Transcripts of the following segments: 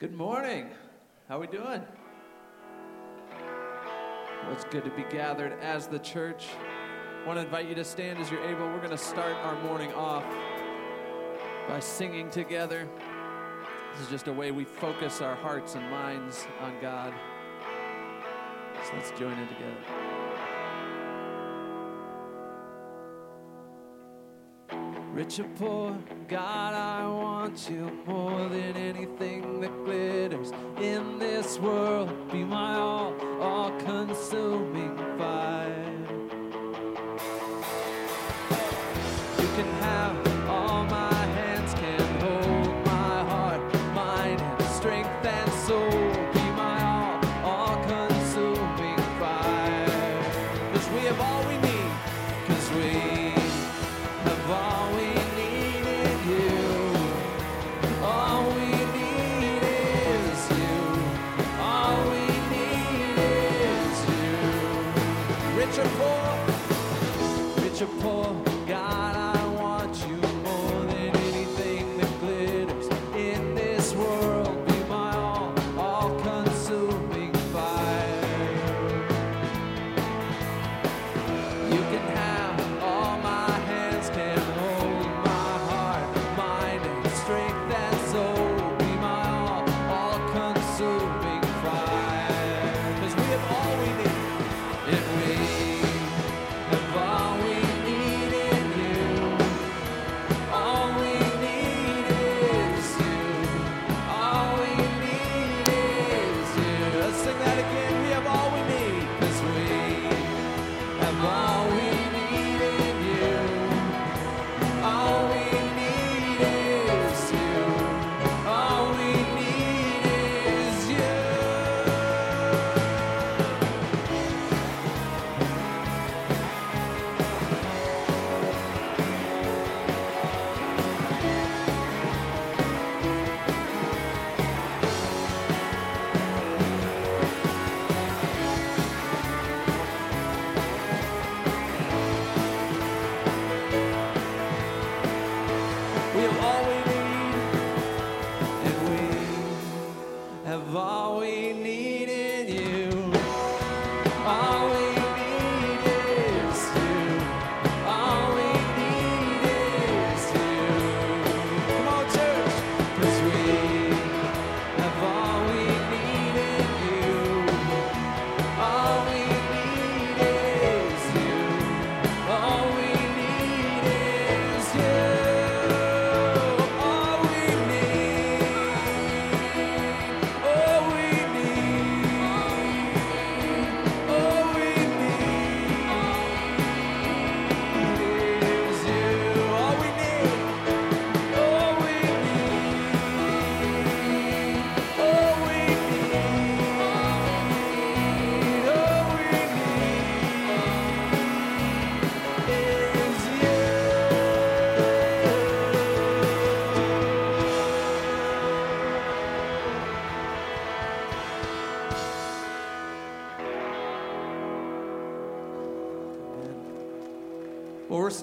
Good morning. How are we doing? Well, it's good to be gathered as the church. I want to invite you to stand as you're able. We're going to start our morning off by singing together. This is just a way we focus our hearts and minds on God. So let's join in together. Rich or poor, God, I want you more than anything that glitters in this world. Be my all, all consuming fire.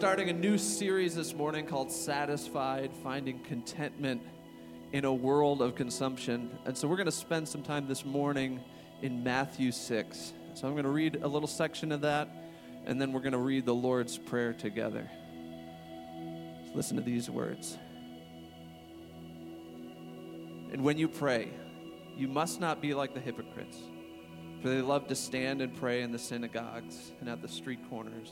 Starting a new series this morning called Satisfied Finding Contentment in a World of Consumption. And so we're going to spend some time this morning in Matthew 6. So I'm going to read a little section of that, and then we're going to read the Lord's Prayer together. So listen to these words. And when you pray, you must not be like the hypocrites, for they love to stand and pray in the synagogues and at the street corners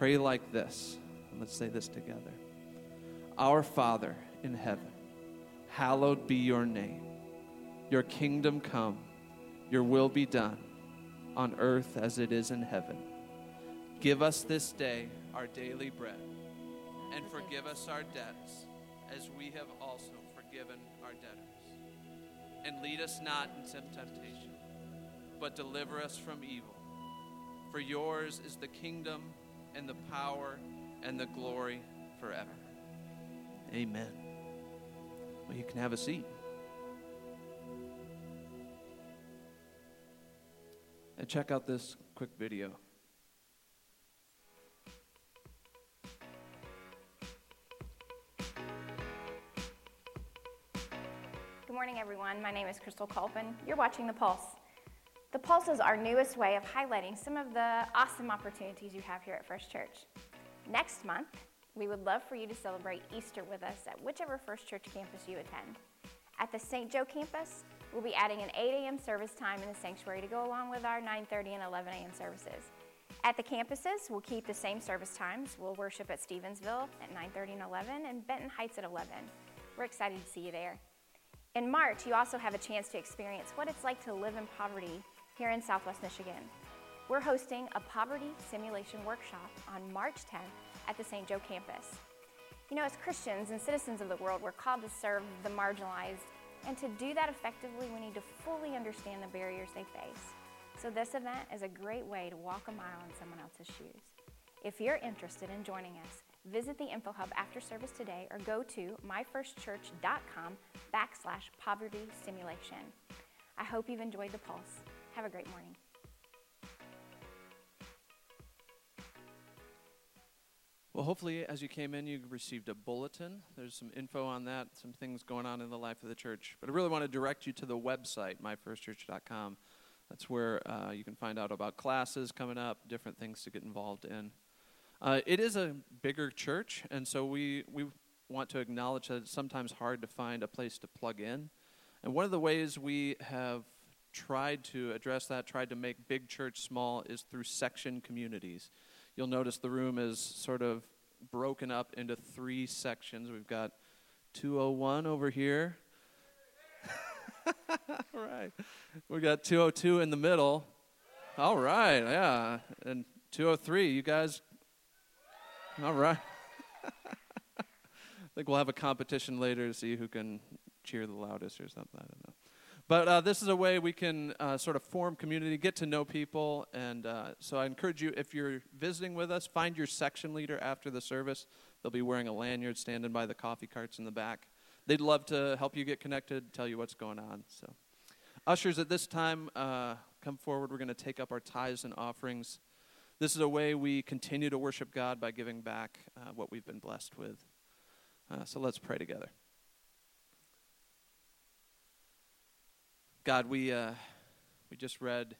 Pray like this. Let's say this together. Our Father in heaven, hallowed be your name. Your kingdom come, your will be done on earth as it is in heaven. Give us this day our daily bread, and forgive us our debts as we have also forgiven our debtors. and lead us not into temptation, but deliver us from evil. For yours is the kingdom and the power and the glory forever. Amen. Well, you can have a seat. And check out this quick video. Good morning, everyone. My name is Crystal Culpin. You're watching The Pulse. The Pulse is our newest way of highlighting some of the awesome opportunities you have here at First Church. Next month, we would love for you to celebrate Easter with us at whichever First Church campus you attend. At the St. Joe campus, we'll be adding an 8 a.m. service time in the sanctuary to go along with our 9:30 and 11 a.m. services. At the campuses, we'll keep the same service times. We'll worship at Stevensville at 9:30 and 11 and Benton Heights at 11. We're excited to see you there. In March, you also have a chance to experience what it's like to live in poverty here in Southwest Michigan. We're hosting a poverty simulation workshop on March 10th at the St. Joe campus. You know, as Christians and citizens of the world, we're called to serve the marginalized, and to do that effectively, we need to fully understand the barriers they face. So, this event is a great way to walk a mile in someone else's shoes. If you're interested in joining us, visit the Info Hub after service today or go to myfirstchurch.com backslash poverty simulation. I hope you've enjoyed the Pulse. Have a great morning. Well, hopefully, as you came in, you received a bulletin. There's some info on that, some things going on in the life of the church. But I really want to direct you to the website, myfirstchurch.com. That's where uh, you can find out about classes coming up, different things to get involved in. Uh, it is a bigger church, and so we, we want to acknowledge that it's sometimes hard to find a place to plug in. And one of the ways we have tried to address that, tried to make big church small, is through section communities. You'll notice the room is sort of broken up into three sections. We've got 201 over here. All right. We got 202 in the middle. All right, yeah. And 203, you guys. All right. I think we'll have a competition later to see who can cheer the loudest or something. I don't know. But uh, this is a way we can uh, sort of form community, get to know people. And uh, so I encourage you, if you're visiting with us, find your section leader after the service. They'll be wearing a lanyard standing by the coffee carts in the back. They'd love to help you get connected, tell you what's going on. So, ushers, at this time, uh, come forward. We're going to take up our tithes and offerings. This is a way we continue to worship God by giving back uh, what we've been blessed with. Uh, so let's pray together. God, we, uh, we just read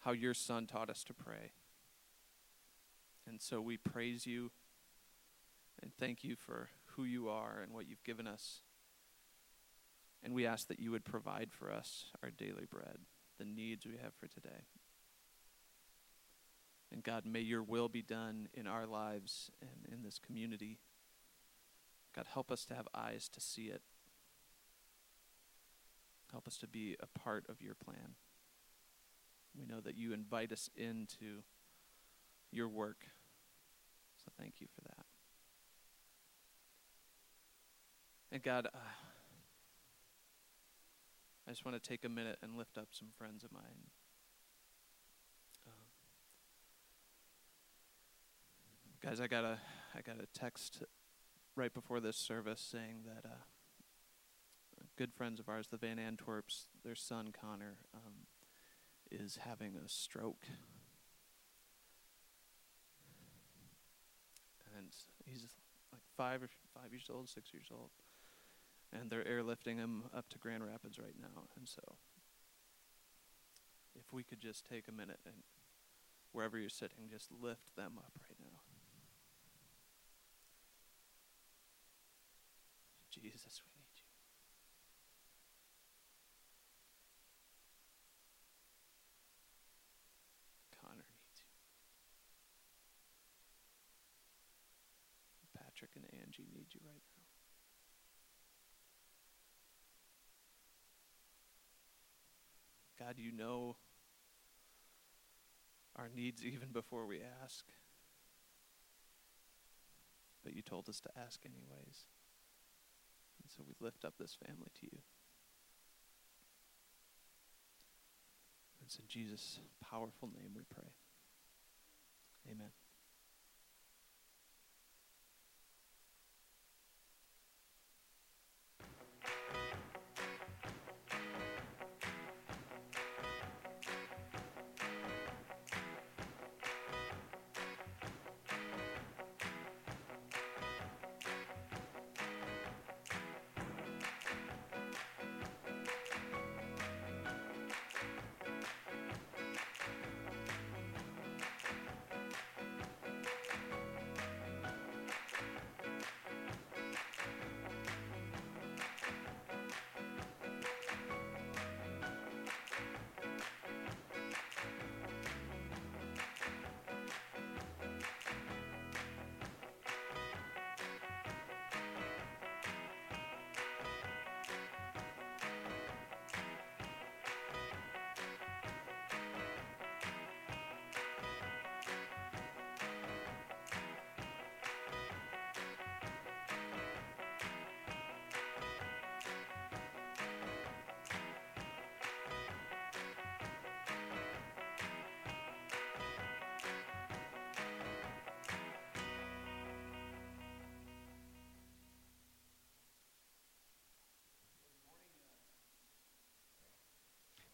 how your son taught us to pray. And so we praise you and thank you for who you are and what you've given us. And we ask that you would provide for us our daily bread, the needs we have for today. And God, may your will be done in our lives and in this community. God, help us to have eyes to see it Help us to be a part of your plan. We know that you invite us into your work. So thank you for that. And God, uh, I just want to take a minute and lift up some friends of mine. Um, guys, I got a I got a text right before this service saying that uh, good friends of ours, the Van Antwerps, their son Connor, um, is having a stroke. And he's like five or five years old, six years old. And they're airlifting him up to Grand Rapids right now. And so, if we could just take a minute and wherever you're sitting, just lift them up right now. Jesus, we need you right now. God, you know our needs even before we ask. But you told us to ask anyways. And so we lift up this family to you. It's in Jesus' powerful name we pray. Amen.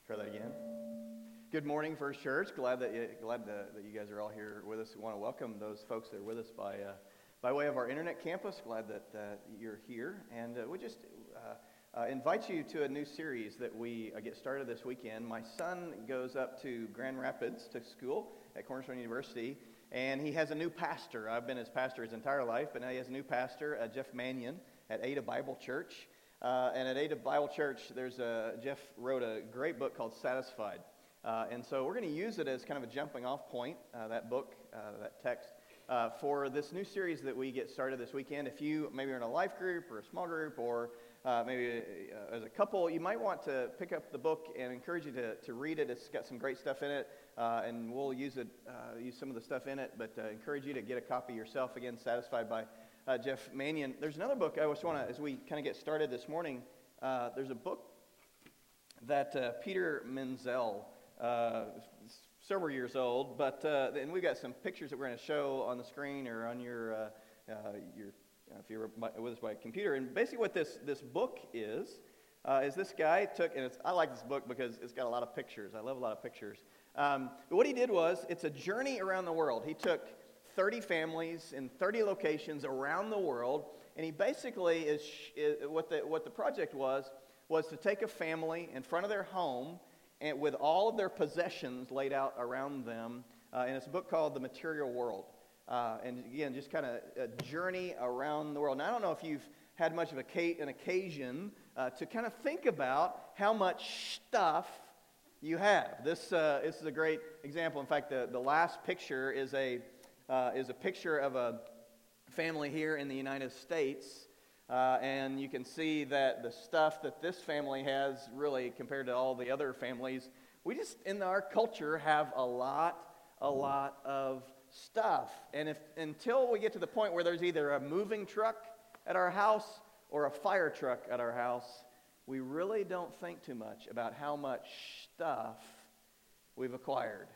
Try that again. Good morning, First Church. Glad that you, glad that, that you guys are all here with us. We want to welcome those folks that are with us by uh, by way of our internet campus. Glad that uh, you're here, and uh, we just uh, uh, invite you to a new series that we uh, get started this weekend. My son goes up to Grand Rapids to school at Cornerstone University, and he has a new pastor. I've been his pastor his entire life, but now he has a new pastor, Jeff Manion, at Ada Bible Church. Uh, and at Ada Bible Church, there's a, Jeff wrote a great book called Satisfied. Uh, and so we're going to use it as kind of a jumping off point, uh, that book, uh, that text, uh, for this new series that we get started this weekend. If you maybe are in a life group or a small group or uh, maybe as a couple, you might want to pick up the book and encourage you to, to read it. It's got some great stuff in it, and we'll use it, use some of the stuff in it, but encourage you to get a copy yourself. Again, Satisfied by uh, Jeff Manion. There's another book I just want to, as we kind of get started this morning, uh, there's a book that uh, Peter Menzel, uh, several years old, but uh, and we've got some pictures that we're going to show on the screen or on your uh, your if you're with us by computer. And basically, what this this book is. is this guy took, and I like this book because it's got a lot of pictures. I love a lot of pictures. Um, but what he did was, it's a journey around the world. He took 30 families in 30 locations around the world. And he basically is, is, what, the, what the project was, was to take a family in front of their home and with all of their possessions laid out around them. Uh, and it's a book called The Material World. Uh, and again, just kind of a journey around the world. And I don't know if you've had much of a, an occasion uh, to kind of think about how much stuff you have. This, uh, this is a great example. In fact, the, the last picture is a, uh, is a picture of a family here in the United States. Uh, and you can see that the stuff that this family has, really, compared to all the other families, we just, in our culture, have a lot, a lot of stuff. And if, until we get to the point where there's either a moving truck at our house or a fire truck at our house, we really don't think too much about how much stuff we've acquired.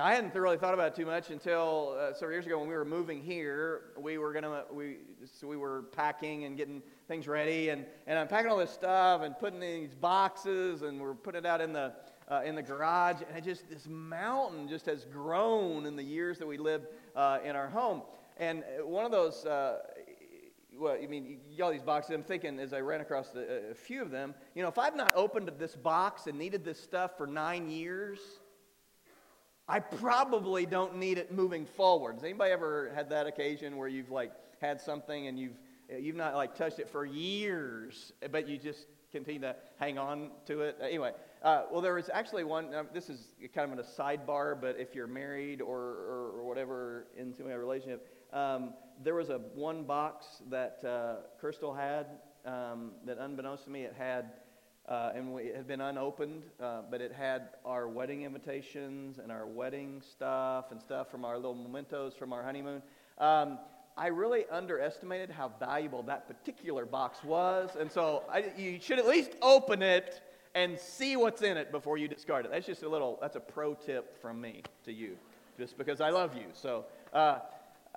Now, I hadn't really thought about it too much until uh, several years ago when we were moving here. We were gonna we so we were packing and getting things ready, and, and I'm packing all this stuff and putting in these boxes, and we're putting it out in the uh, in the garage, and it just this mountain just has grown in the years that we lived uh, in our home. And uh, one of those, uh, well, I mean, you all these boxes. I'm thinking as I ran across the, a few of them, you know, if I've not opened this box and needed this stuff for nine years I probably don't need it moving forward. Has anybody ever had that occasion where you've like had something and you've you've not like touched it for years, but you just continue to hang on to it? Anyway, uh, well, there was actually one. Uh, this is kind of in a sidebar, but if you're married or, or, or whatever into a relationship, um, there was a one box that uh, Crystal had um, that, unbeknownst to me, it had uh, and we, it had been unopened, uh, but it had our wedding invitations and our wedding stuff and stuff from our little mementos from our honeymoon. Um, I really underestimated how valuable that particular box was, and so I, you should at least open it and see what's in it before you discard it. That's just a little, that's a pro tip from me to you, just because I love you. So, uh,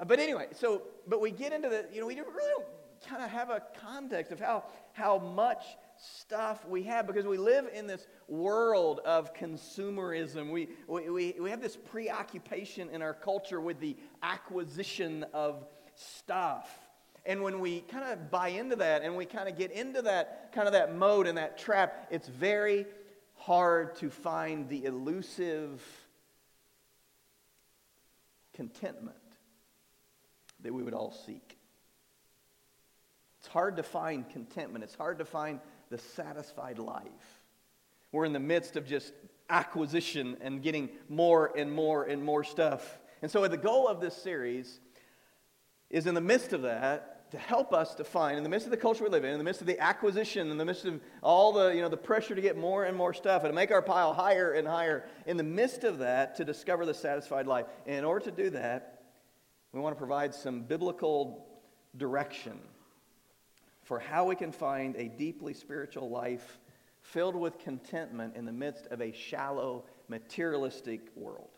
but anyway, so, but we get into the, you know, we really don't kind of have a context of how, how much stuff we have because we live in this world of consumerism. We, we, we, we have this preoccupation in our culture with the acquisition of stuff. And when we kind of buy into that and we kind of get into that kind of that mode and that trap, it's very hard to find the elusive contentment that we would all seek. It's hard to find contentment. It's hard to find the satisfied life. We're in the midst of just acquisition and getting more and more and more stuff. And so, the goal of this series is in the midst of that to help us to find, in the midst of the culture we live in, in the midst of the acquisition, in the midst of all the, you know, the pressure to get more and more stuff and to make our pile higher and higher, in the midst of that, to discover the satisfied life. And in order to do that, we want to provide some biblical direction for how we can find a deeply spiritual life filled with contentment in the midst of a shallow, materialistic world.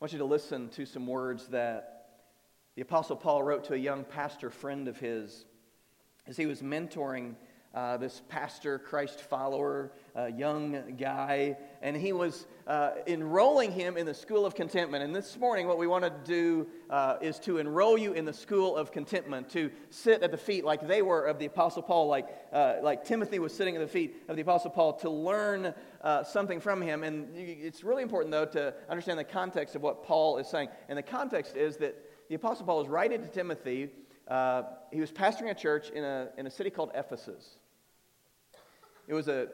I want you to listen to some words that the Apostle Paul wrote to a young pastor friend of his as he was mentoring uh, this pastor, Christ follower, uh, young guy, and he was uh, enrolling him in the school of contentment. And this morning, what we want to do uh, is to enroll you in the school of contentment, to sit at the feet like they were of the Apostle Paul, like, uh, like Timothy was sitting at the feet of the Apostle Paul, to learn uh, something from him. And it's really important, though, to understand the context of what Paul is saying. And the context is that the Apostle Paul is writing to Timothy. He was pastoring a church in a, in a city called Ephesus. It was a,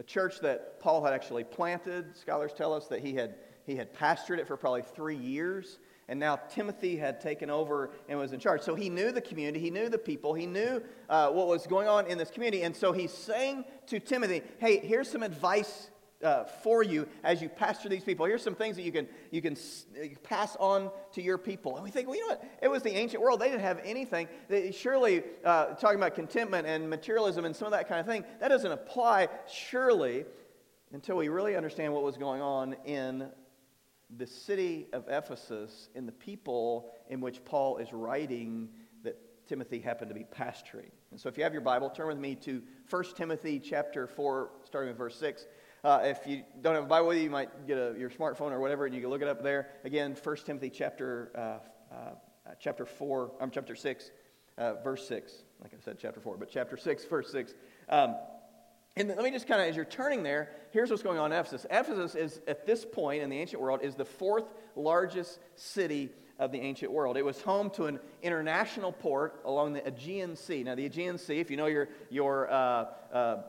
a church that Paul had actually planted. Scholars tell us that he had, he had pastored it for probably three years. And now Timothy had taken over and was in charge. So he knew the community, he knew the people, he knew uh, what was going on in this community. And so he's saying to Timothy, hey, here's some advice uh, for you as you pastor these people. Here's some things that you can, you can uh, pass on to your people. And we think, well, you know what? It was the ancient world. They didn't have anything. They, surely, uh, talking about contentment and materialism and some of that kind of thing, that doesn't apply, surely, until we really understand what was going on in the city of Ephesus, in the people in which Paul is writing that Timothy happened to be pastoring. And so if you have your Bible, turn with me to 1 Timothy chapter 4, starting with verse 6. Uh, if you don't have a Bible you, might get a, your smartphone or whatever, and you can look it up there. Again, 1 Timothy chapter, uh, uh, chapter 4, um, chapter 6, uh, verse 6. Like I said, chapter 4, but chapter 6, verse 6. Um, and let me just kind of, as you're turning there, here's what's going on in Ephesus. Ephesus is, at this point in the ancient world, is the fourth largest city of the ancient world. It was home to an international port along the Aegean Sea. Now, the Aegean Sea, if you know your, your uh, uh,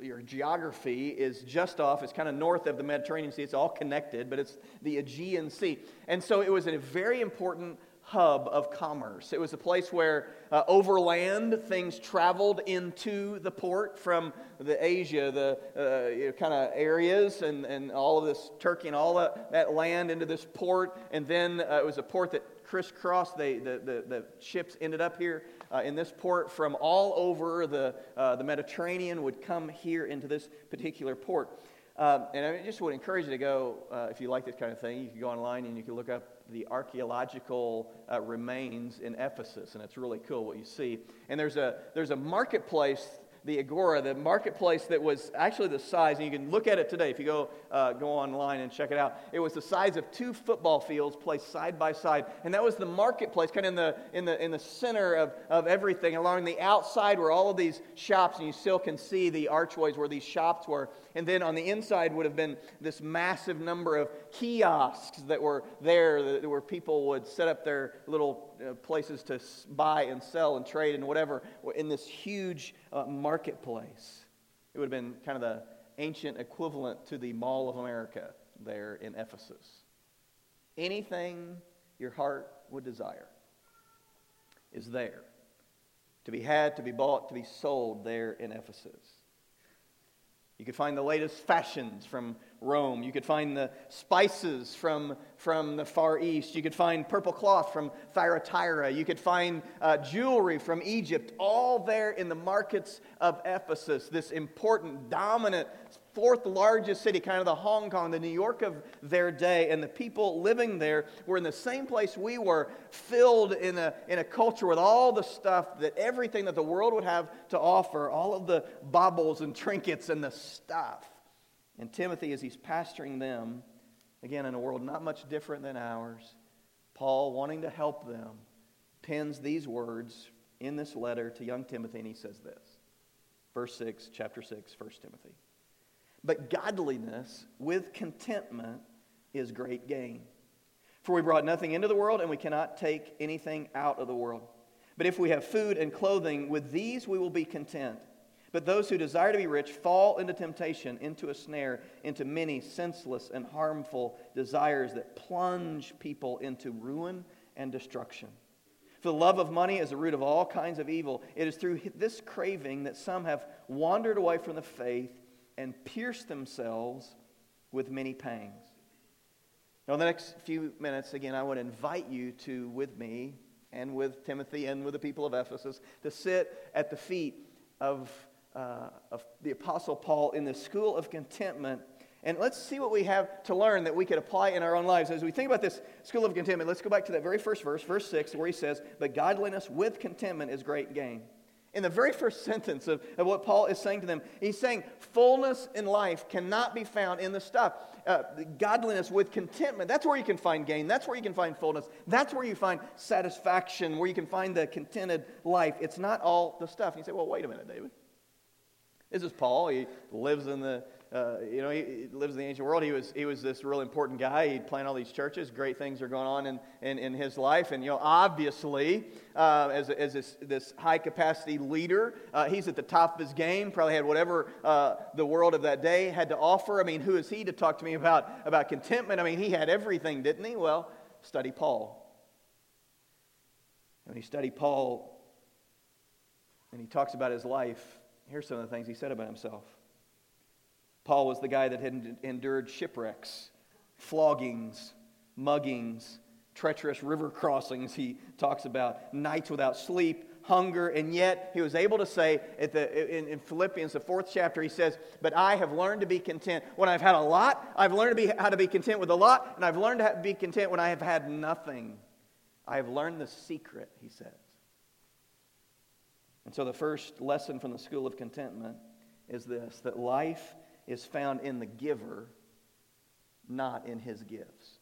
your geography is just off. It's kind of north of the Mediterranean Sea. It's all connected, but it's the Aegean Sea. And so it was a very important hub of commerce. It was a place where uh, overland things traveled into the port from the Asia, the uh, you know, kind of areas, and, and all of this Turkey and all that, that land into this port. And then uh, it was a port that crisscrossed. They, the, the, the ships ended up here uh, in this port from all over the, uh, the Mediterranean would come here into this particular port. Um, and I just would encourage you to go, uh, if you like this kind of thing, you can go online and you can look up the archaeological uh, remains in Ephesus, and it's really cool what you see. And there's a, there's a marketplace the agora, the marketplace that was actually the size, and you can look at it today if you go, uh, go online and check it out. It was the size of two football fields placed side by side. And that was the marketplace, kind of in the, in the, in the center of, of everything. Along the outside were all of these shops, and you still can see the archways where these shops were. And then on the inside would have been this massive number of kiosks that were there, where people would set up their little uh, places to buy and sell and trade and whatever in this huge uh, marketplace. It would have been kind of the ancient equivalent to the Mall of America there in Ephesus. Anything your heart would desire is there. To be had, to be bought, to be sold there in Ephesus. You could find the latest fashions from, Rome. You could find the spices from, from the Far East. You could find purple cloth from Thyatira. You could find uh, jewelry from Egypt, all there in the markets of Ephesus, this important, dominant fourth largest city, kind of the Hong Kong, the New York of their day, and the people living there were in the same place we were, filled in a, in a culture with all the stuff that everything that the world would have to offer, all of the baubles and trinkets and the stuff. And Timothy, as he's pastoring them, again, in a world not much different than ours, Paul, wanting to help them, pens these words in this letter to young Timothy, and he says this. Verse 6, chapter 6, 1 Timothy. But godliness with contentment is great gain. For we brought nothing into the world, and we cannot take anything out of the world. But if we have food and clothing, with these we will be content. But those who desire to be rich fall into temptation, into a snare, into many senseless and harmful desires that plunge people into ruin and destruction. For the love of money is the root of all kinds of evil. It is through this craving that some have wandered away from the faith and pierce themselves with many pangs. Now, in the next few minutes, again, I would invite you to, with me and with Timothy and with the people of Ephesus, to sit at the feet of, uh, of the Apostle Paul in the school of contentment. And let's see what we have to learn that we could apply in our own lives. As we think about this school of contentment, let's go back to that very first verse, verse 6, where he says, But godliness with contentment is great gain in the very first sentence of, of what Paul is saying to them, he's saying fullness in life cannot be found in the stuff. Uh, godliness with contentment, that's where you can find gain. That's where you can find fullness. That's where you find satisfaction, where you can find the contented life. It's not all the stuff. And you say, well, wait a minute, David. This is Paul. He lives in the uh, you know, he, he, lives in the ancient world. He was, he was this real important guy. He'd plant all these churches. Great things are going on in, in, in his life. And, you know, obviously, uh, as, as this, this high capacity leader, uh, he's at the top of his game. Probably had whatever uh, the world of that day had to offer. I mean, who is he to talk to me about, about contentment? I mean, he had everything, didn't he? Well, study Paul. When he studied Paul and he talks about his life, here's some of the things he said about himself. Paul was the guy that had endured shipwrecks, floggings, muggings, treacherous river crossings, he talks about, nights without sleep, hunger, and yet he was able to say the, in, in, Philippians, the fourth chapter, he says, But I have learned to be content. When I've had a lot, I've learned to be, how to be content with a lot, and I've learned to be content when I have had nothing. I have learned the secret, he says. And so the first lesson from the school of contentment is this that life is found in the giver, not in his gifts.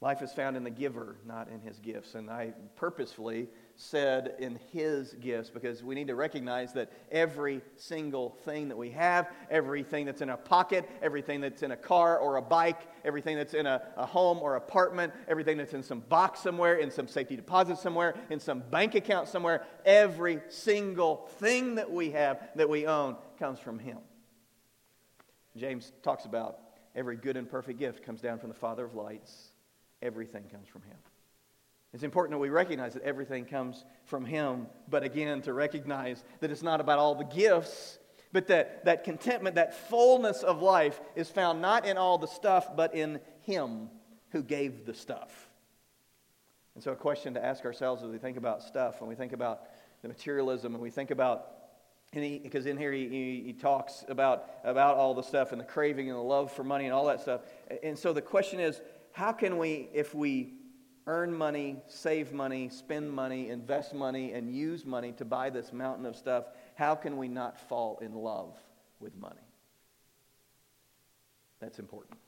Life is found in the giver, not in his gifts. And I purposefully said in his gifts because we need to recognize that every single thing that we have, everything that's in a pocket, everything that's in a car or a bike, everything that's in a, a home or apartment, everything that's in some box somewhere, in some safety deposit somewhere, in some bank account somewhere, every single thing that we have that we own comes from him. James talks about every good and perfect gift comes down from the Father of lights everything comes from Him. It's important that we recognize that everything comes from Him, but again, to recognize that it's not about all the gifts, but that, that contentment, that fullness of life is found not in all the stuff, but in Him who gave the stuff. And so, a question to ask ourselves as we think about stuff, when we think about the materialism, and we think about because in here he, he, he, talks about, about all the stuff and the craving and the love for money and all that stuff. And so the question is how can we, if we earn money, save money, spend money, invest money, and use money to buy this mountain of stuff, how can we not fall in love with money? That's important.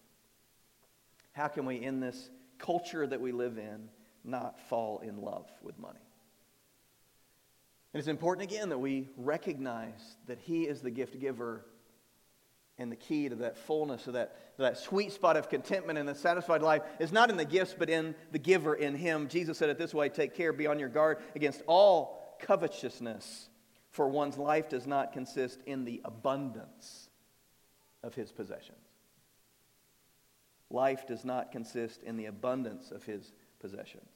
How can we, in this culture that we live in, not fall in love with money? And it's important again that we recognize that He is the gift giver and the key to that fullness, of that, that sweet spot of contentment and a satisfied life is not in the gifts, but in the giver, in Him. Jesus said it this way Take care, be on your guard against all covetousness, for one's life does not consist in the abundance of his possessions. Life does not consist in the abundance of his possessions.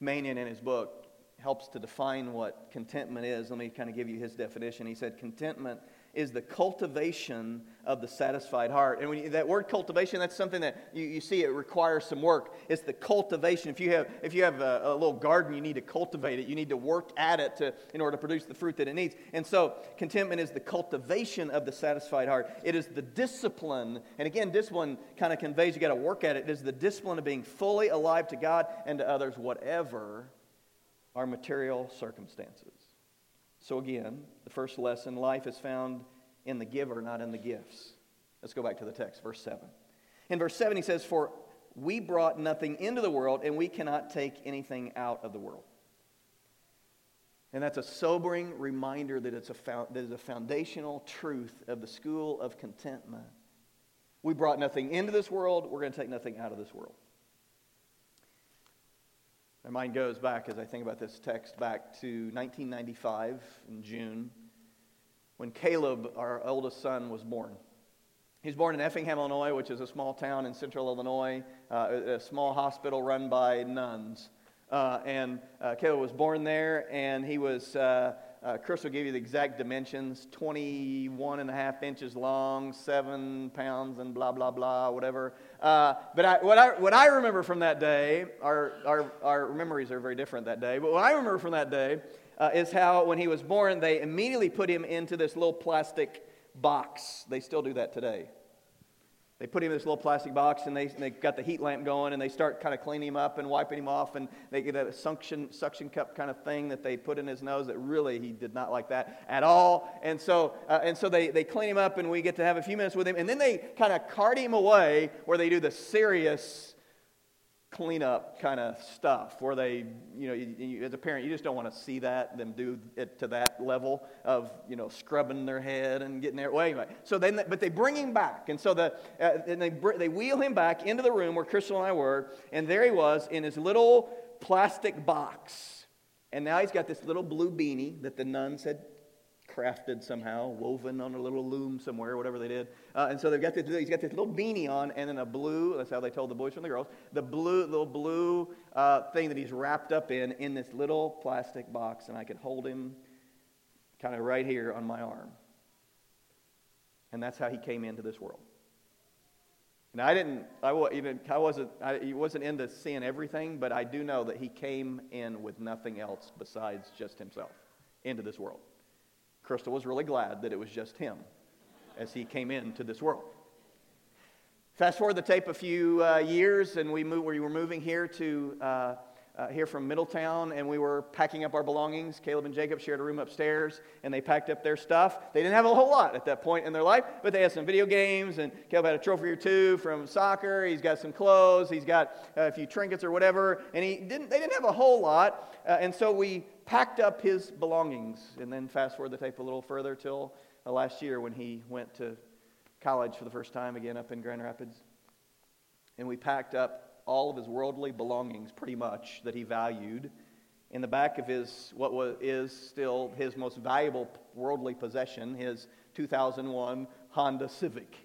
Manion, in his book, helps to define what contentment is. Let me kind of give you his definition. He said, Contentment is the cultivation of the satisfied heart. And when you, that word cultivation, that's something that you, you see it requires some work. It's the cultivation. If you have, if you have a, a, little garden, you need to cultivate it. You need to work at it to, in order to produce the fruit that it needs. And so contentment is the cultivation of the satisfied heart. It is the discipline. And again, discipline kind of conveys you got to work at it. It is the discipline of being fully alive to God and to others, whatever our material circumstances. So again, the first lesson life is found in the giver, not in the gifts. Let's go back to the text, verse 7. In verse 7, he says, For we brought nothing into the world, and we cannot take anything out of the world. And that's a sobering reminder that it's a, that is a foundational truth of the school of contentment. We brought nothing into this world, we're going to take nothing out of this world. My mind goes back as I think about this text back to 1995 in June when Caleb, our oldest son, was born. He was born in Effingham, Illinois, which is a small town in central Illinois, uh, a small hospital run by nuns. Uh, and uh, Caleb was born there, and he was, uh, Chris will give you the exact dimensions 21 and a half inches long, seven pounds, and blah, blah, blah, whatever. Uh, but I, what, I, what I remember from that day, our, our, our memories are very different that day, but what I remember from that day uh, is how when he was born, they immediately put him into this little plastic box. They still do that today. They put him in this little plastic box and they, they got the heat lamp going and they start kind of cleaning him up and wiping him off and they get a suction, suction cup kind of thing that they put in his nose that really he did not like that at all. And so, uh, and so they, they clean him up and we get to have a few minutes with him and then they kind of cart him away where they do the serious cleanup kind of stuff where they, you know, you, you, as a parent, you just don't want to see that, them do it to that level of, you know, scrubbing their head and getting there. Well, anyway, so then, but they bring him back. And so the, uh, and they, they wheel him back into the room where Crystal and I were, and there he was in his little plastic box. And now he's got this little blue beanie that the nuns had crafted somehow, woven on a little loom somewhere, whatever they did. Uh, and so they've got this, he's got this little beanie on and then a blue, that's how they told the boys from the girls, the blue, little blue uh, thing that he's wrapped up in, in this little plastic box. And I could hold him kind of right here on my arm. And that's how he came into this world. And I didn't, I, I wasn't, I wasn't into seeing everything, but I do know that he came in with nothing else besides just himself into this world. Crystal was really glad that it was just him as he came into this world. Fast forward the tape a few uh, years, and we, moved, we were moving here to uh, uh, here from Middletown, and we were packing up our belongings. Caleb and Jacob shared a room upstairs, and they packed up their stuff. They didn't have a whole lot at that point in their life, but they had some video games, and Caleb had a trophy or two from soccer. He's got some clothes. He's got a few trinkets or whatever, and he didn't. They didn't have a whole lot, uh, and so we packed up his belongings. And then fast forward the tape a little further till uh, last year when he went to college for the first time again up in Grand Rapids. And we packed up all of his worldly belongings, pretty much, that he valued in the back of his, what was, is still his most valuable worldly possession, his 2001 Honda Civic.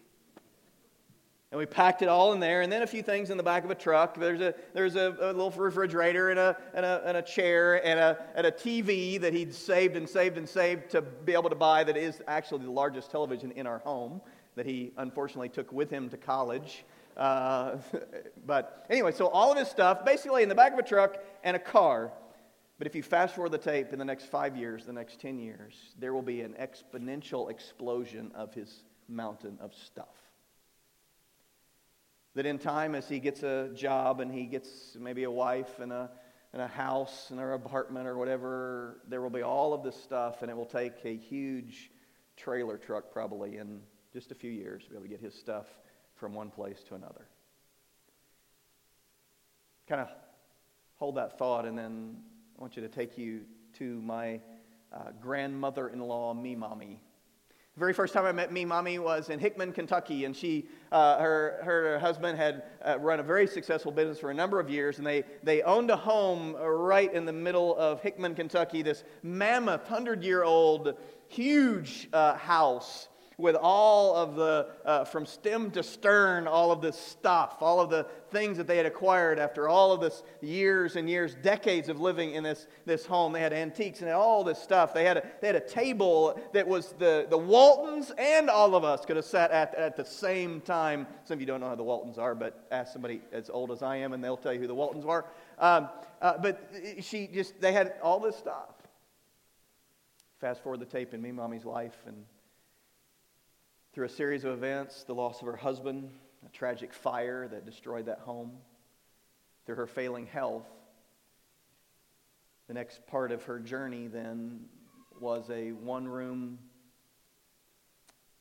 And we packed it all in there, and then a few things in the back of a truck. There's a, there's a, a little refrigerator and a, and, a, and a chair and a, and a TV that he'd saved and saved and saved to be able to buy that is actually the largest television in our home that he unfortunately took with him to college. Uh, but anyway, so all of his stuff basically in the back of a truck and a car. But if you fast forward the tape in the next five years, the next 10 years, there will be an exponential explosion of his mountain of stuff. That in time, as he gets a job and he gets maybe a wife and a, and a house and an apartment or whatever, there will be all of this stuff, and it will take a huge trailer truck probably in just a few years to be able to get his stuff from one place to another. Kind of hold that thought, and then I want you to take you to my uh, grandmother in law, me mommy, very first time I met me mommy was in Hickman, Kentucky, and she, uh, her, her husband had uh, run a very successful business for a number of years, and they, they owned a home right in the middle of Hickman, Kentucky, this mammoth, hundred year old, huge uh, house with all of the, uh, from stem to stern, all of this stuff, all of the things that they had acquired after all of this years and years, decades of living in this, this home. They had antiques and all this stuff. They had, a, they had a table that was the, the Waltons and all of us could have sat at at the same time. Some of you don't know who the Waltons are, but ask somebody as old as I am and they'll tell you who the Waltons are. Um, uh, but she just, they had all this stuff. Fast forward the tape in me, mommy's life, and through a series of events, the loss of her husband, a tragic fire that destroyed that home, through her failing health, the next part of her journey then was a one room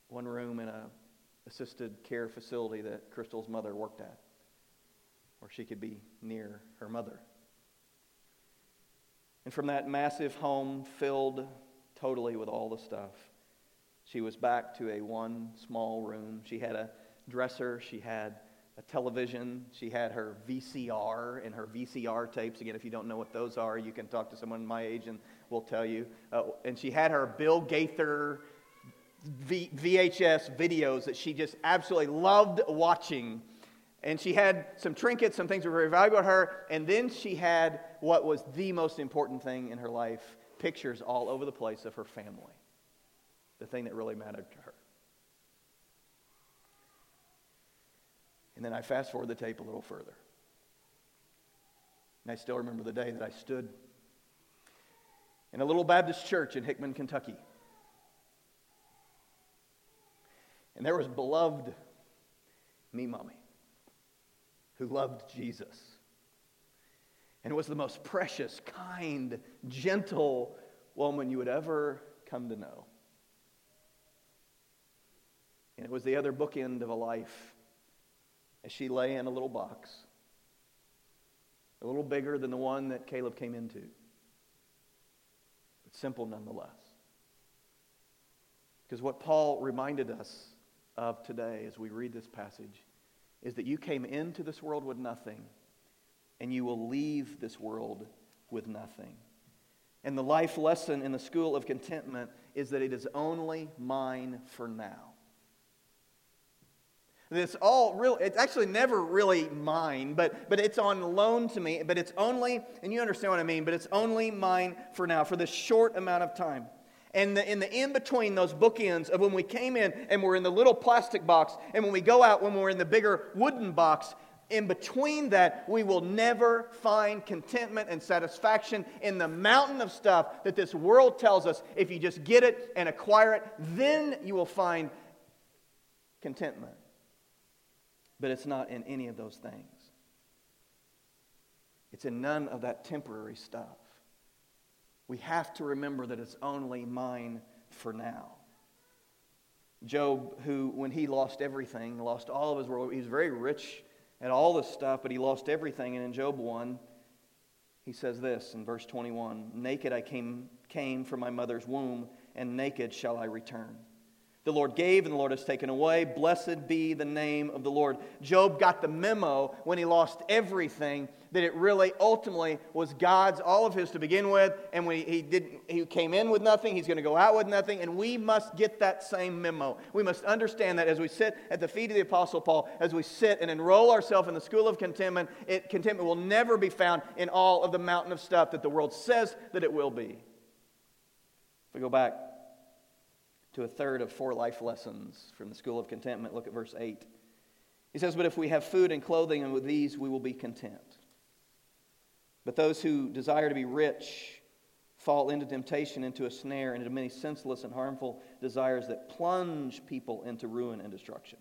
one room in a assisted care facility that Crystal's mother worked at where she could be near her mother. And from that massive home filled totally with all the stuff, she was back to a one small room. She had a dresser, she had a television, she had her VCR and her VCR tapes. Again, if you don't know what those are, you can talk to someone my age and we'll tell you. Uh, and she had her Bill Gaither v- VHS videos that she just absolutely loved watching. And she had some trinkets, some things that were very valuable to her. And then she had what was the most important thing in her life pictures all over the place of her family. The thing that really mattered to her. And then I fast forward the tape a little further. And I still remember the day that I stood in a little Baptist church in Hickman, Kentucky. And there was beloved me mommy who loved Jesus and was the most precious, kind, gentle woman you would ever come to know. And it was the other bookend of a life as she lay in a little box, a little bigger than the one that Caleb came into, but simple nonetheless. Because what Paul reminded us of today as we read this passage is that you came into this world with nothing, and you will leave this world with nothing. And the life lesson in the school of contentment is that it is only mine for now. It's all real, it's actually never really mine, but, but it's on loan to me, but it's only, and you understand what I mean, but it's only mine for now, for this short amount of time. And the, in the in between those bookends of when we came in and we're in the little plastic box, and when we go out when we're in the bigger wooden box, in between that, we will never find contentment and satisfaction in the mountain of stuff that this world tells us. If you just get it and acquire it, then you will find contentment. But it's not in any of those things, it's in none of that temporary stuff we have to remember that it's only mine for now. Job, who, when he lost everything, lost all of his world, he was very rich at all this stuff, but he lost everything. And in Job 1, he says this in verse 21 Naked I came, came from my mother's womb, and naked shall I return. The Lord gave and the Lord has taken away. Blessed be the name of the Lord. Job got the memo when he lost everything that it really ultimately was God's, all of his to begin with. And when he, didn't, he came in with nothing, he's going to go out with nothing. And we must get that same memo. We must understand that as we sit at the feet of the Apostle Paul, as we sit and enroll ourselves in the school of contentment, it, contentment will never be found in all of the mountain of stuff that the world says that it will be. If we go back to a third of four life lessons from the School of Contentment. Look at verse 8. He says, But if we have food and clothing, and with these we will be content. But those who desire to be rich fall into temptation, into a snare, into many senseless and harmful desires that plunge people into ruin and destruction.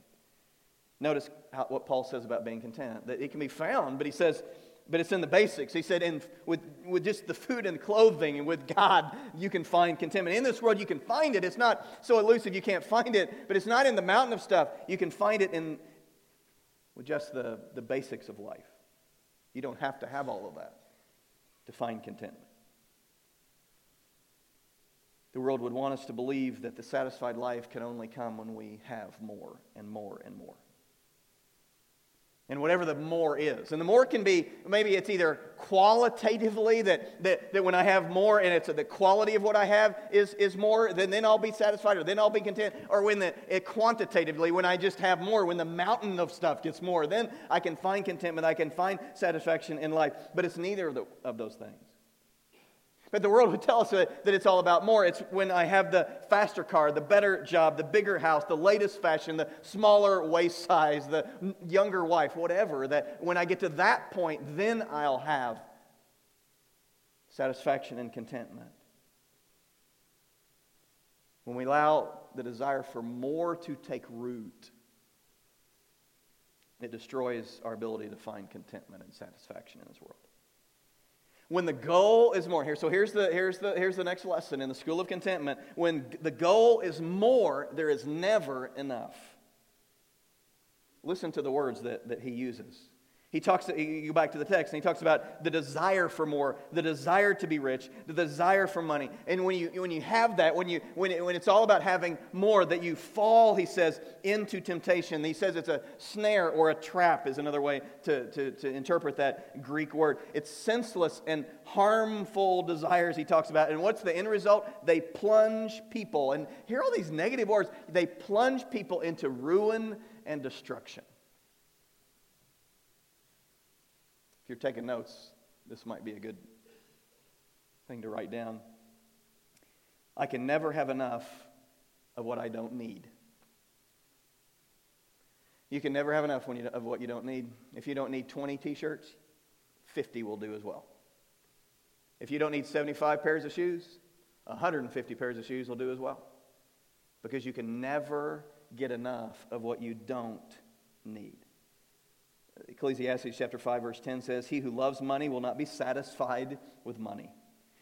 Notice how, what Paul says about being content. That it can be found, but he says, but it's in the basics. He said, in, with, with just the food and clothing and with God, you can find contentment. In this world, you can find it. It's not so elusive you can't find it, but it's not in the mountain of stuff. You can find it in with just the, the basics of life. You don't have to have all of that to find contentment. The world would want us to believe that the satisfied life can only come when we have more and more and more. And whatever the more is. And the more can be, maybe it's either qualitatively that, that, that when I have more and it's the quality of what I have is, is more, then, then I'll be satisfied or then I'll be content. Or when the, it quantitatively, when I just have more, when the mountain of stuff gets more, then I can find contentment, I can find satisfaction in life. But it's neither of, the, of those things. But the world would tell us that, it's all about more. It's when I have the faster car, the better job, the bigger house, the latest fashion, the smaller waist size, the younger wife, whatever, that when I get to that point, then I'll have satisfaction and contentment. When we allow the desire for more to take root, it destroys our ability to find contentment and satisfaction in this world. When the goal is more, here, so here's the, here's, the, here's the next lesson in the school of contentment. When the goal is more, there is never enough. Listen to the words that, that he uses. He talks, you go back to the text, and he talks about the desire for more, the desire to be rich, the desire for money. And when you, when you have that, when, you, when, it, when it's all about having more, that you fall, he says, into temptation. He says it's a snare or a trap, is another way to, to, to interpret that Greek word. It's senseless and harmful desires he talks about. And what's the end result? They plunge people. And here are all these negative words. They plunge people into ruin and destruction. If you're taking notes, this might be a good thing to write down. I can never have enough of what I don't need. You can never have enough you, of what you don't need. If you don't need 20 t shirts, 50 will do as well. If you don't need 75 pairs of shoes, 150 pairs of shoes will do as well. Because you can never get enough of what you don't need. Ecclesiastes chapter 5 verse 10 says, "He who loves money will not be satisfied with money.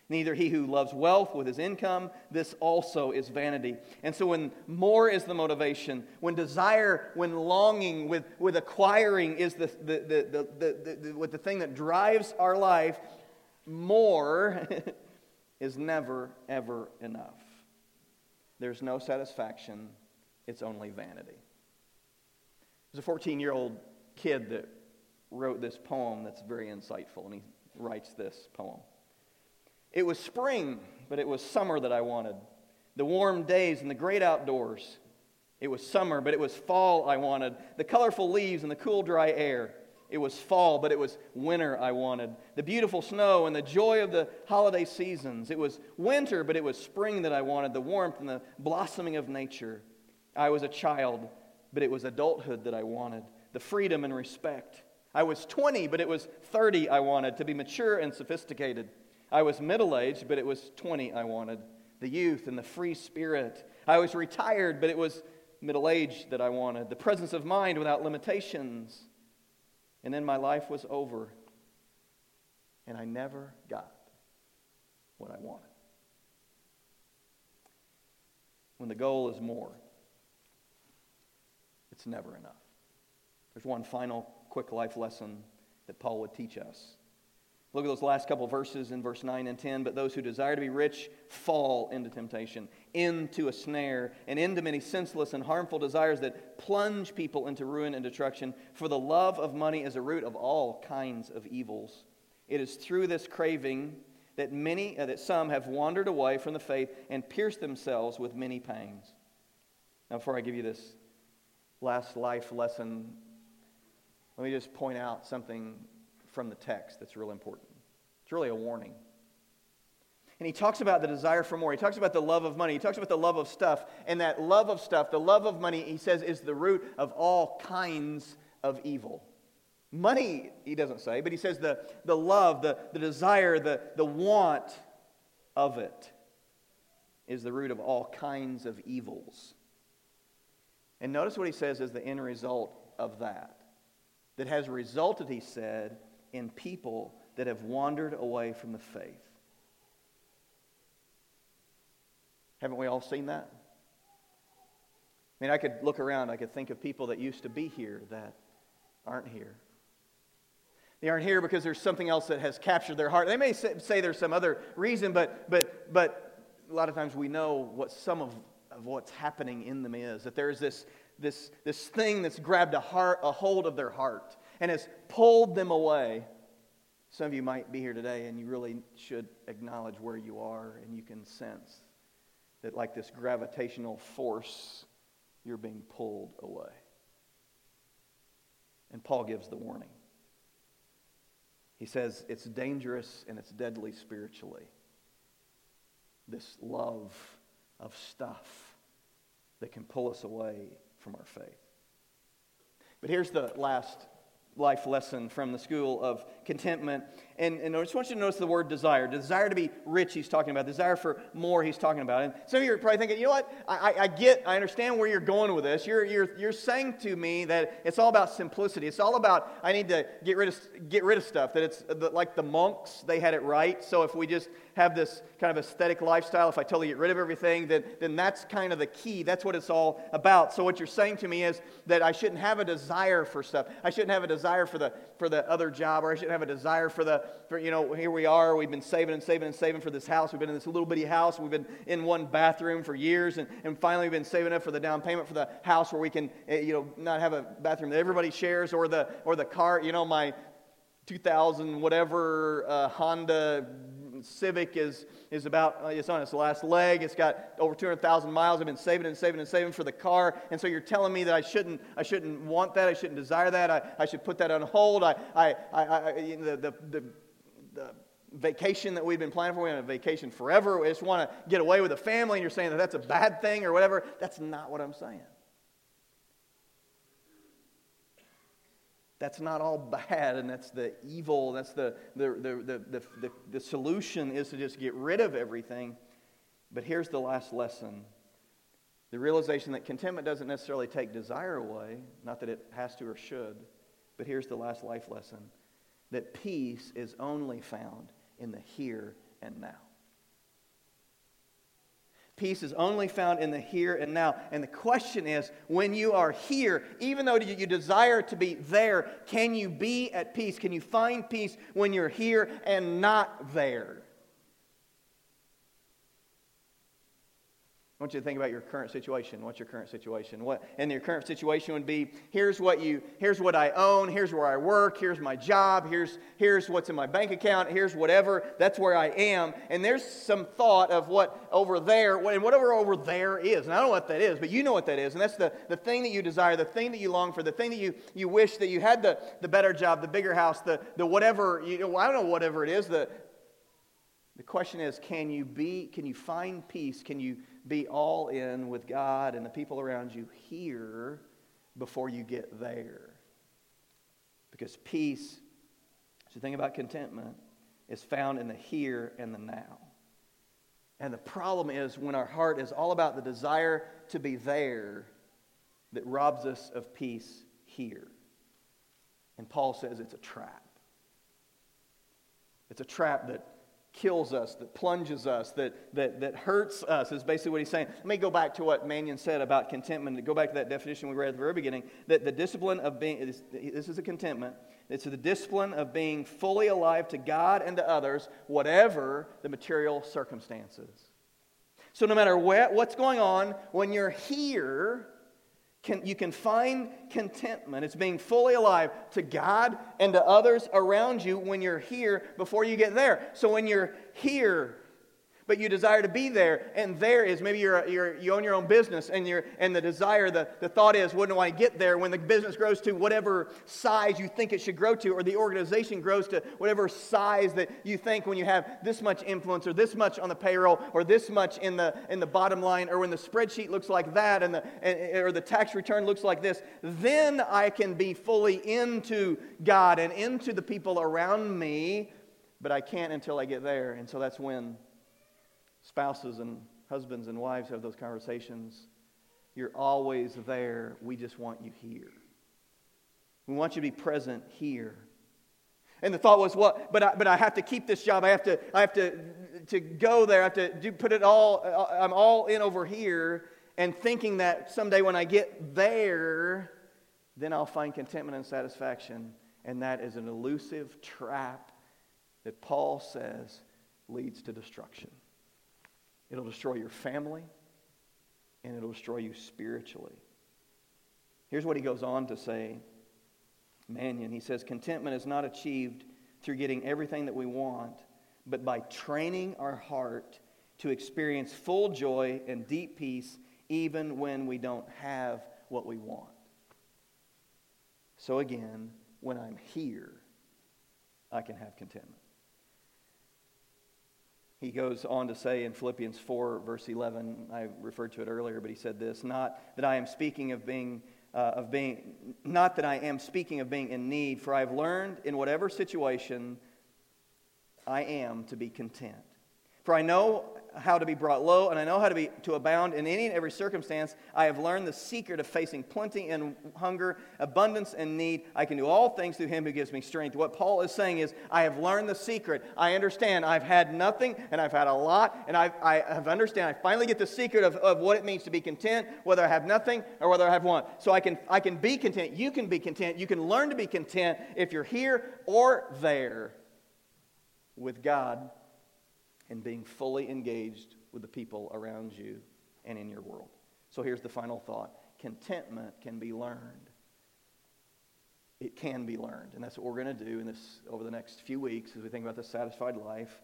Neither he who loves wealth with his income, this also is vanity." And so when more is the motivation, when desire, when longing, with, with acquiring is the, the, the, the, the, the, the thing that drives our life, more is never, ever enough. There's no satisfaction, it's only vanity. There's a 14 year old kid that wrote this poem that's very insightful, and he writes this poem. It was spring, but it was summer that I wanted. The warm days and the great outdoors. It was summer, but it was fall I wanted. The colorful leaves and the cool, dry air. It was fall, but it was winter I wanted. The beautiful snow and the joy of the holiday seasons. It was winter, but it was spring that I wanted. The warmth and the blossoming of nature. I was a child, but it was adulthood that I wanted the freedom and respect. I was 20, but it was 30 I wanted, to be mature and sophisticated. I was middle aged, but it was 20 I wanted, the youth and the free spirit. I was retired, but it was middle age that I wanted, the presence of mind without limitations. And then my life was over, and I never got what I wanted. When the goal is more, it's never enough. There's one final quick life lesson that Paul would teach us. Look at those last couple verses in verse 9 and 10. But those who desire to be rich fall into temptation, into a snare, and into many senseless and harmful desires that plunge people into ruin and destruction. For the love of money is a root of all kinds of evils. It is through this craving that many, uh, that some have wandered away from the faith and pierced themselves with many pangs. Now, before I give you this last life lesson, let me just point out something from the text that's real important. It's really a warning. And he talks about the desire for more. He talks about the love of money. He talks about the love of stuff. And that love of stuff, the love of money, he says, is the root of all kinds of evil. Money, he doesn't say, but he says the, the love, the, the desire, the, the want of it is the root of all kinds of evils. And notice what he says is the end result of that that has resulted, he said, in people that have wandered away from the faith. Haven't we all seen that? I mean, I could look around, I could think of people that used to be here that aren't here. They aren't here because there's something else that has captured their heart. They may say there's some other reason, but, but, but a lot of times we know what some of, of what's happening in them is. That there's this, this, this thing that's grabbed a, heart, a hold of their heart. and has pulled them away. Some of you might be here today and you really should acknowledge where you are, and you can sense that, like this gravitational force, you're being pulled away. And Paul gives the warning. He says it's dangerous and it's deadly spiritually. This love of stuff that can pull us away from our faith. But here's the last life lesson from the school of contentment. And, and I just want you to notice the word desire. Desire to be rich, he's talking about. Desire for more, he's talking about. And some of you are probably thinking, you know what? I, I, I get, I understand where you're going with this. You're, you're, you're saying to me that it's all about simplicity. It's all about, I need to get rid of, get rid of stuff. That it's the, like the monks, they had it right. So if we just have this kind of aesthetic lifestyle, if I totally get rid of everything, then, then that's kind of the key. That's what it's all about. So what you're saying to me is that I shouldn't have a desire for stuff. I shouldn't have a desire for the, for the other job, or I shouldn't have a desire for the, for, you know, here we are. We've been saving and saving and saving for this house. We've been in this little bitty house. We've been in one bathroom for years. And, and finally, we've been saving up for the down payment for the house where we can, eh, you know, not have a bathroom that everybody shares or the, or the car. You know, my 2000 whatever uh, Honda Civic is, is about, uh, it's on its last leg. It's got over 200,000 miles. I've been saving and saving and saving for the car. And so you're telling me that I shouldn't, I shouldn't want that. I shouldn't desire that. I, I should put that on hold. I, I, I, I the, the, the, vacation that we've been planning for. We want a vacation forever. We just want to get away with the family. And you're saying that that's a bad thing or whatever. That's not what I'm saying. That's not all bad and that's the evil that's the, the, the, the, the, the, solution is to just get rid of everything. But here's the last lesson. The realization that contentment doesn't necessarily take desire away not that it has to or should but here's the last life lesson that peace is only found in the here and now Peace is only found in the here and now. And the question is when you are here, even though you desire to be there, can you be at peace? Can you find peace when you're here and not there? I want you to think about your current situation. What's your current situation? What and your current situation would be here's what you here's what I own, here's where I work, here's my job, here's here's what's in my bank account, here's whatever. That's where I am. And there's some thought of what over there, and whatever over there is. And I don't know what that is, but you know what that is. And that's the, the thing that you desire, the thing that you long for, the thing that you, you wish that you had the, the better job, the bigger house, the, the whatever, you know, I don't know whatever it is. The, the question is, can you be, can you find peace? Can you be all in with God and the people around you here before you get there. Because peace, so think about contentment, is found in the here and the now. And the problem is when our heart is all about the desire to be there that robs us of peace here. And Paul says it's a trap. It's a trap that kills us, that plunges us, that, that, that hurts us, is basically what he's saying. Let me go back to what Mannion said about contentment, to go back to that definition we read at the very beginning, that the discipline of being, this is a contentment, it's the discipline of being fully alive to God and to others, whatever the material circumstances. So no matter what, what's going on, when you're here, can, you can find contentment. It's being fully alive to God and to others around you when you're here before you get there. So when you're here, but you desire to be there. And there is maybe you're, you're, you own your own business, and, you're, and the desire, the, the thought is, when do I get there? When the business grows to whatever size you think it should grow to, or the organization grows to whatever size that you think when you have this much influence, or this much on the payroll, or this much in the, in the bottom line, or when the spreadsheet looks like that, and the, and, or the tax return looks like this, then I can be fully into God and into the people around me, but I can't until I get there. And so that's when spouses and husbands and wives have those conversations. You're always there. We just want you here. We want you to be present here. And the thought was, well, but I, but I have to keep this job. I have to, I have to, to go there. I have to do, put it all, uh, I'm all in over here. And thinking that someday when I get there, then I'll find contentment and satisfaction. And that is an elusive trap that Paul says leads to destruction. It'll destroy your family, and it'll destroy you spiritually. Here's what he goes on to say Mannion. He says, Contentment is not achieved through getting everything that we want, but by training our heart to experience full joy and deep peace even when we don't have what we want. So, again, when I'm here, I can have contentment. He goes on to say in Philippians 4, verse 11, I referred to it earlier, but he said this Not that I am speaking of being. Uh, of being not that I am speaking of being in need, for I have learned in whatever situation I am to be content. For I know how to be brought low, and I know how to be to abound in any and every circumstance. I have learned the secret of facing plenty and hunger, abundance and need. I can do all things through him who gives me strength. What Paul is saying is, I have learned the secret. I understand I've had nothing and I've had a lot, and I've, I have understand. I finally get the secret of, of what it means to be content, whether I have nothing or whether I have one. So I can I can be content. You can be content. You can learn to be content if you're here or there with God and being fully engaged with the people around you and in your world. So here's the final thought contentment can be learned. It can be learned. And that's what we're going to do in this over the next few weeks as we think about the satisfied life.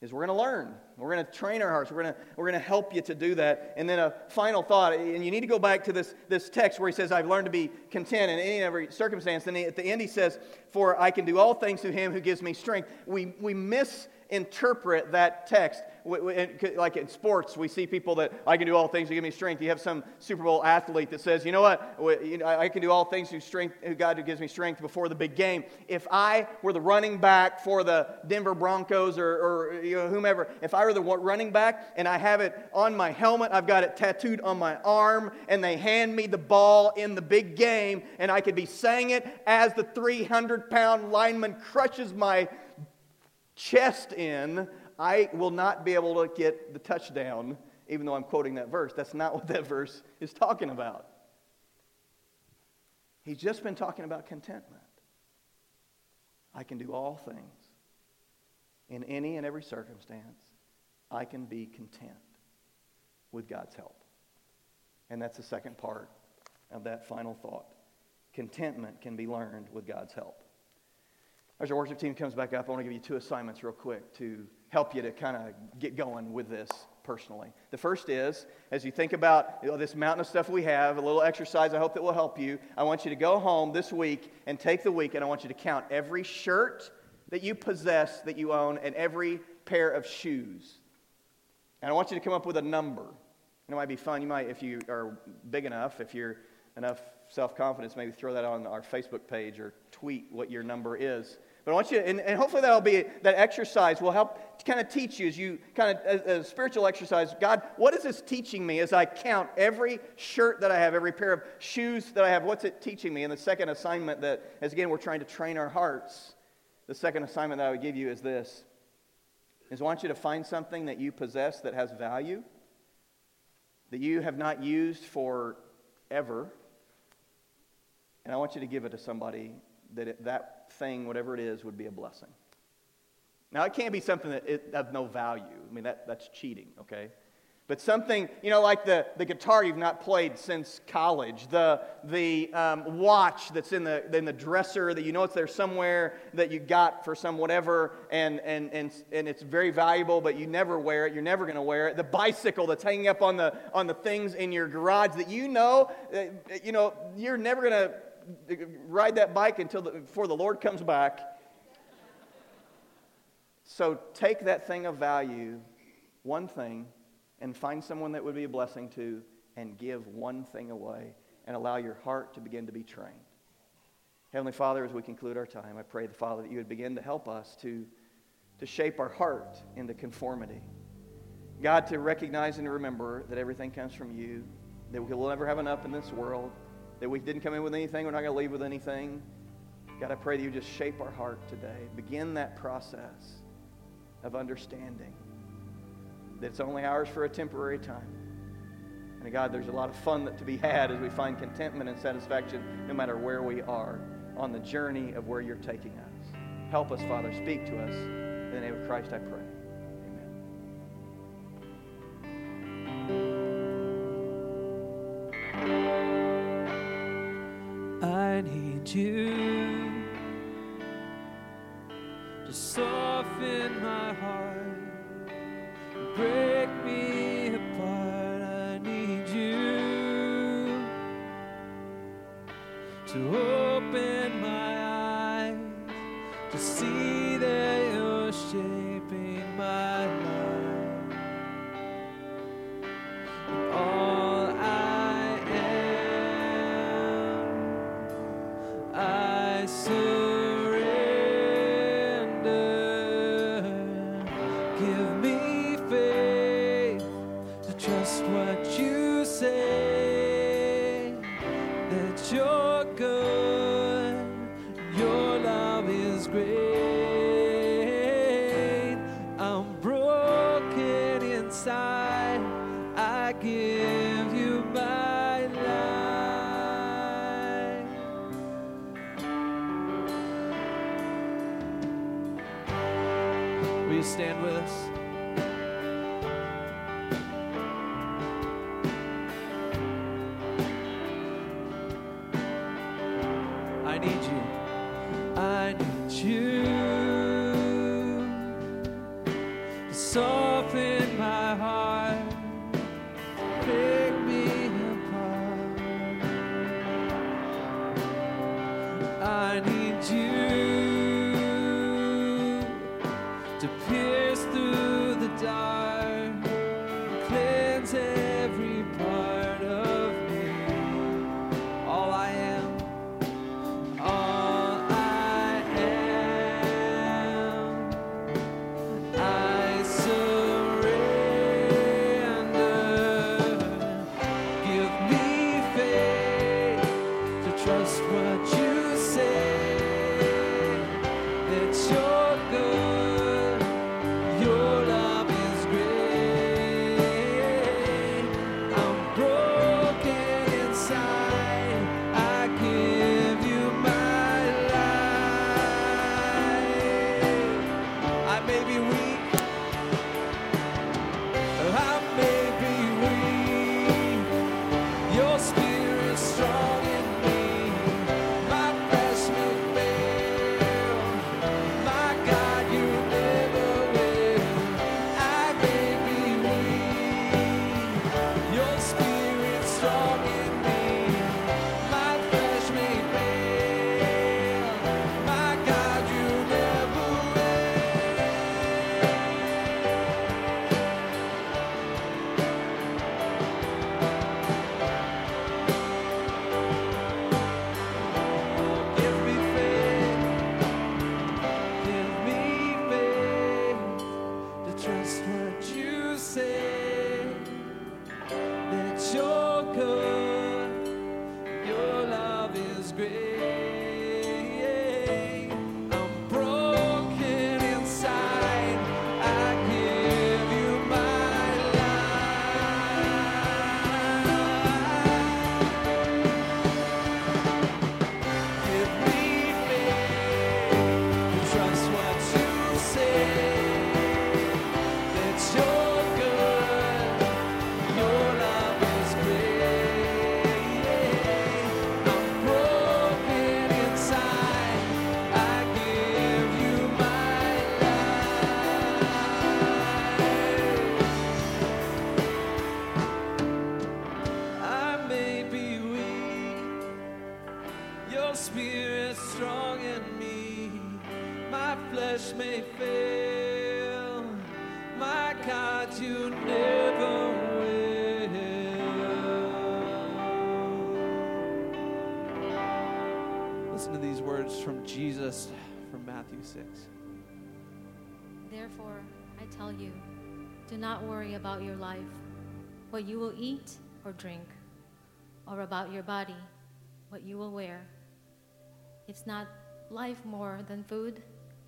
Is we're going to learn. We're going to train our hearts. We're going to, we're going to help you to do that. And then a final thought, and you need to go back to this, this text where he says, I've learned to be content in any and every circumstance. And at the end he says, For I can do all things through him who gives me strength. We, we miss interpret that text. Like in sports, we see people that I can do all things to give me strength. You have some Super Bowl athlete that says, you know what, I can do all things through strength, God who gives me strength before the big game. If I were the running back for the Denver Broncos or, or you know, whomever, if I were the running back and I have it on my helmet, I've got it tattooed on my arm, and they hand me the ball in the big game, and I could be saying it as the 300 pound lineman crushes my chest in, I will not be able to get the touchdown, even though I'm quoting that verse. That's not what that verse is talking about. He's just been talking about contentment. I can do all things in any and every circumstance. I can be content with God's help. And that's the second part of that final thought. Contentment can be learned with God's help. As our worship team comes back up, I want to give you two assignments real quick to help you to kind of get going with this personally. The first is, as you think about you know, this mountain of stuff we have, a little exercise I hope that will help you. I want you to go home this week and take the week, and I want you to count every shirt that you possess that you own and every pair of shoes. And I want you to come up with a number. And it might be fun. You might, if you are big enough, if you're enough self confidence, maybe throw that on our Facebook page or tweet what your number is. But I want you, and, and hopefully that'll be, that exercise will help kind of teach you as you kind of, a spiritual exercise, God, what is this teaching me as I count every shirt that I have, every pair of shoes that I have? What's it teaching me? And the second assignment that, as again, we're trying to train our hearts, the second assignment that I would give you is this, is I want you to find something that you possess that has value, that you have not used for ever, and I want you to give it to somebody that it, that thing, whatever it is, would be a blessing. Now, it can't be something that it, of no value. I mean, that, that's cheating, okay? But something, you know, like the, the guitar you've not played since college, the, the um, watch that's in the, in the dresser that you know it's there somewhere that you got for some whatever, and, and, and, and it's very valuable, but you never wear it, you're never going to wear it. The bicycle that's hanging up on the, on the things in your garage that you know, uh, you know, you're never going to ride that bike until the, before the Lord comes back. So take that thing of value, one thing, and find someone that would be a blessing to, and give one thing away, and allow your heart to begin to be trained. Heavenly Father, as we conclude our time, I pray, the Father, that you would begin to help us to, to shape our heart into conformity. God, to recognize and to remember that everything comes from you, that we will never have enough in this world that we didn't come in with anything, we're not going to leave with anything. God, I pray that you just shape our heart today. Begin that process of understanding that it's only ours for a temporary time. And God, there's a lot of fun that to be had as we find contentment and satisfaction no matter where we are on the journey of where you're taking us. Help us, Father. Speak to us. In the name of Christ, I pray. These words from Jesus from Matthew 6. Therefore, I tell you, do not worry about your life, what you will eat or drink, or about your body, what you will wear. It's not life more than food,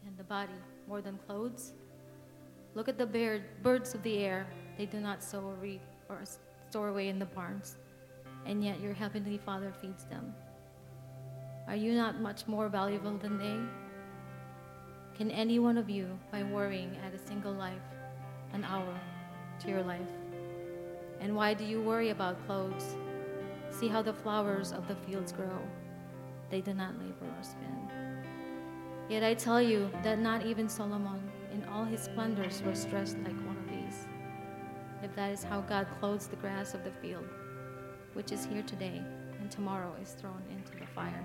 and the body more than clothes. Look at the bird, birds of the air. They do not sow or reap or store away in the barns, and yet your heavenly Father feeds them. Are you not much more valuable than they? Can any one of you, by worrying, add a single life, an hour, to your life? And why do you worry about clothes? See how the flowers of the fields grow. They do not labor or spin. Yet I tell you that not even Solomon, in all his splendors, was dressed like one of these. If that is how God clothes the grass of the field, which is here today and tomorrow is thrown into the fire.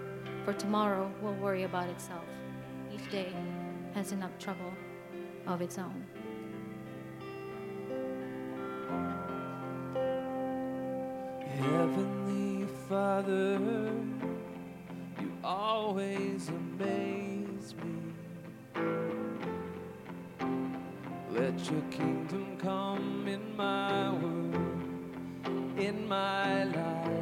for tomorrow will worry about itself. Each day has enough trouble of its own. Heavenly Father, you always amaze me. Let your kingdom come in my world, in my life.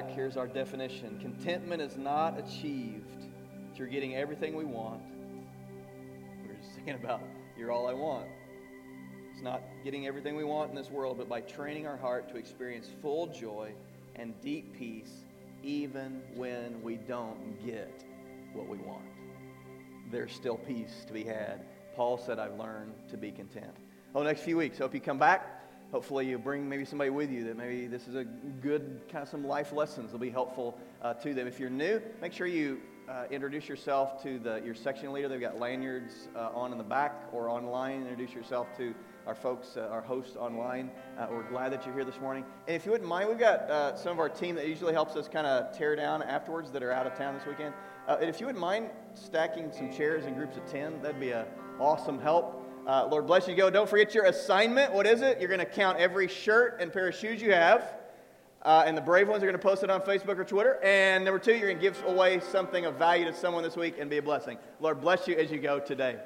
Back, here's our definition contentment is not achieved through getting everything we want. We were just thinking about, you're all I want. It's not getting everything we want in this world, but by training our heart to experience full joy and deep peace even when we don't get what we want. There's still peace to be had. Paul said, I've learned to be content. Oh, next few weeks, hope you come back. Hopefully, you bring maybe somebody with you that maybe this is a good kind of some life lessons that'll be helpful uh, to them. If you're new, make sure you uh, introduce yourself to the, your section leader. They've got lanyards uh, on in the back or online. Introduce yourself to our folks, uh, our hosts online. Uh, we're glad that you're here this morning. And if you wouldn't mind, we've got uh, some of our team that usually helps us kind of tear down afterwards that are out of town this weekend. And if you wouldn't mind stacking some chairs in groups of 10, that'd be an awesome help. Uh, Lord bless you. Go. Don't forget your assignment. What is it? You're going to count every shirt and pair of shoes you have. Uh, and the brave ones are going to post it on Facebook or Twitter. And number two, you're going to give away something of value to someone this week and be a blessing. Lord bless you as you go today.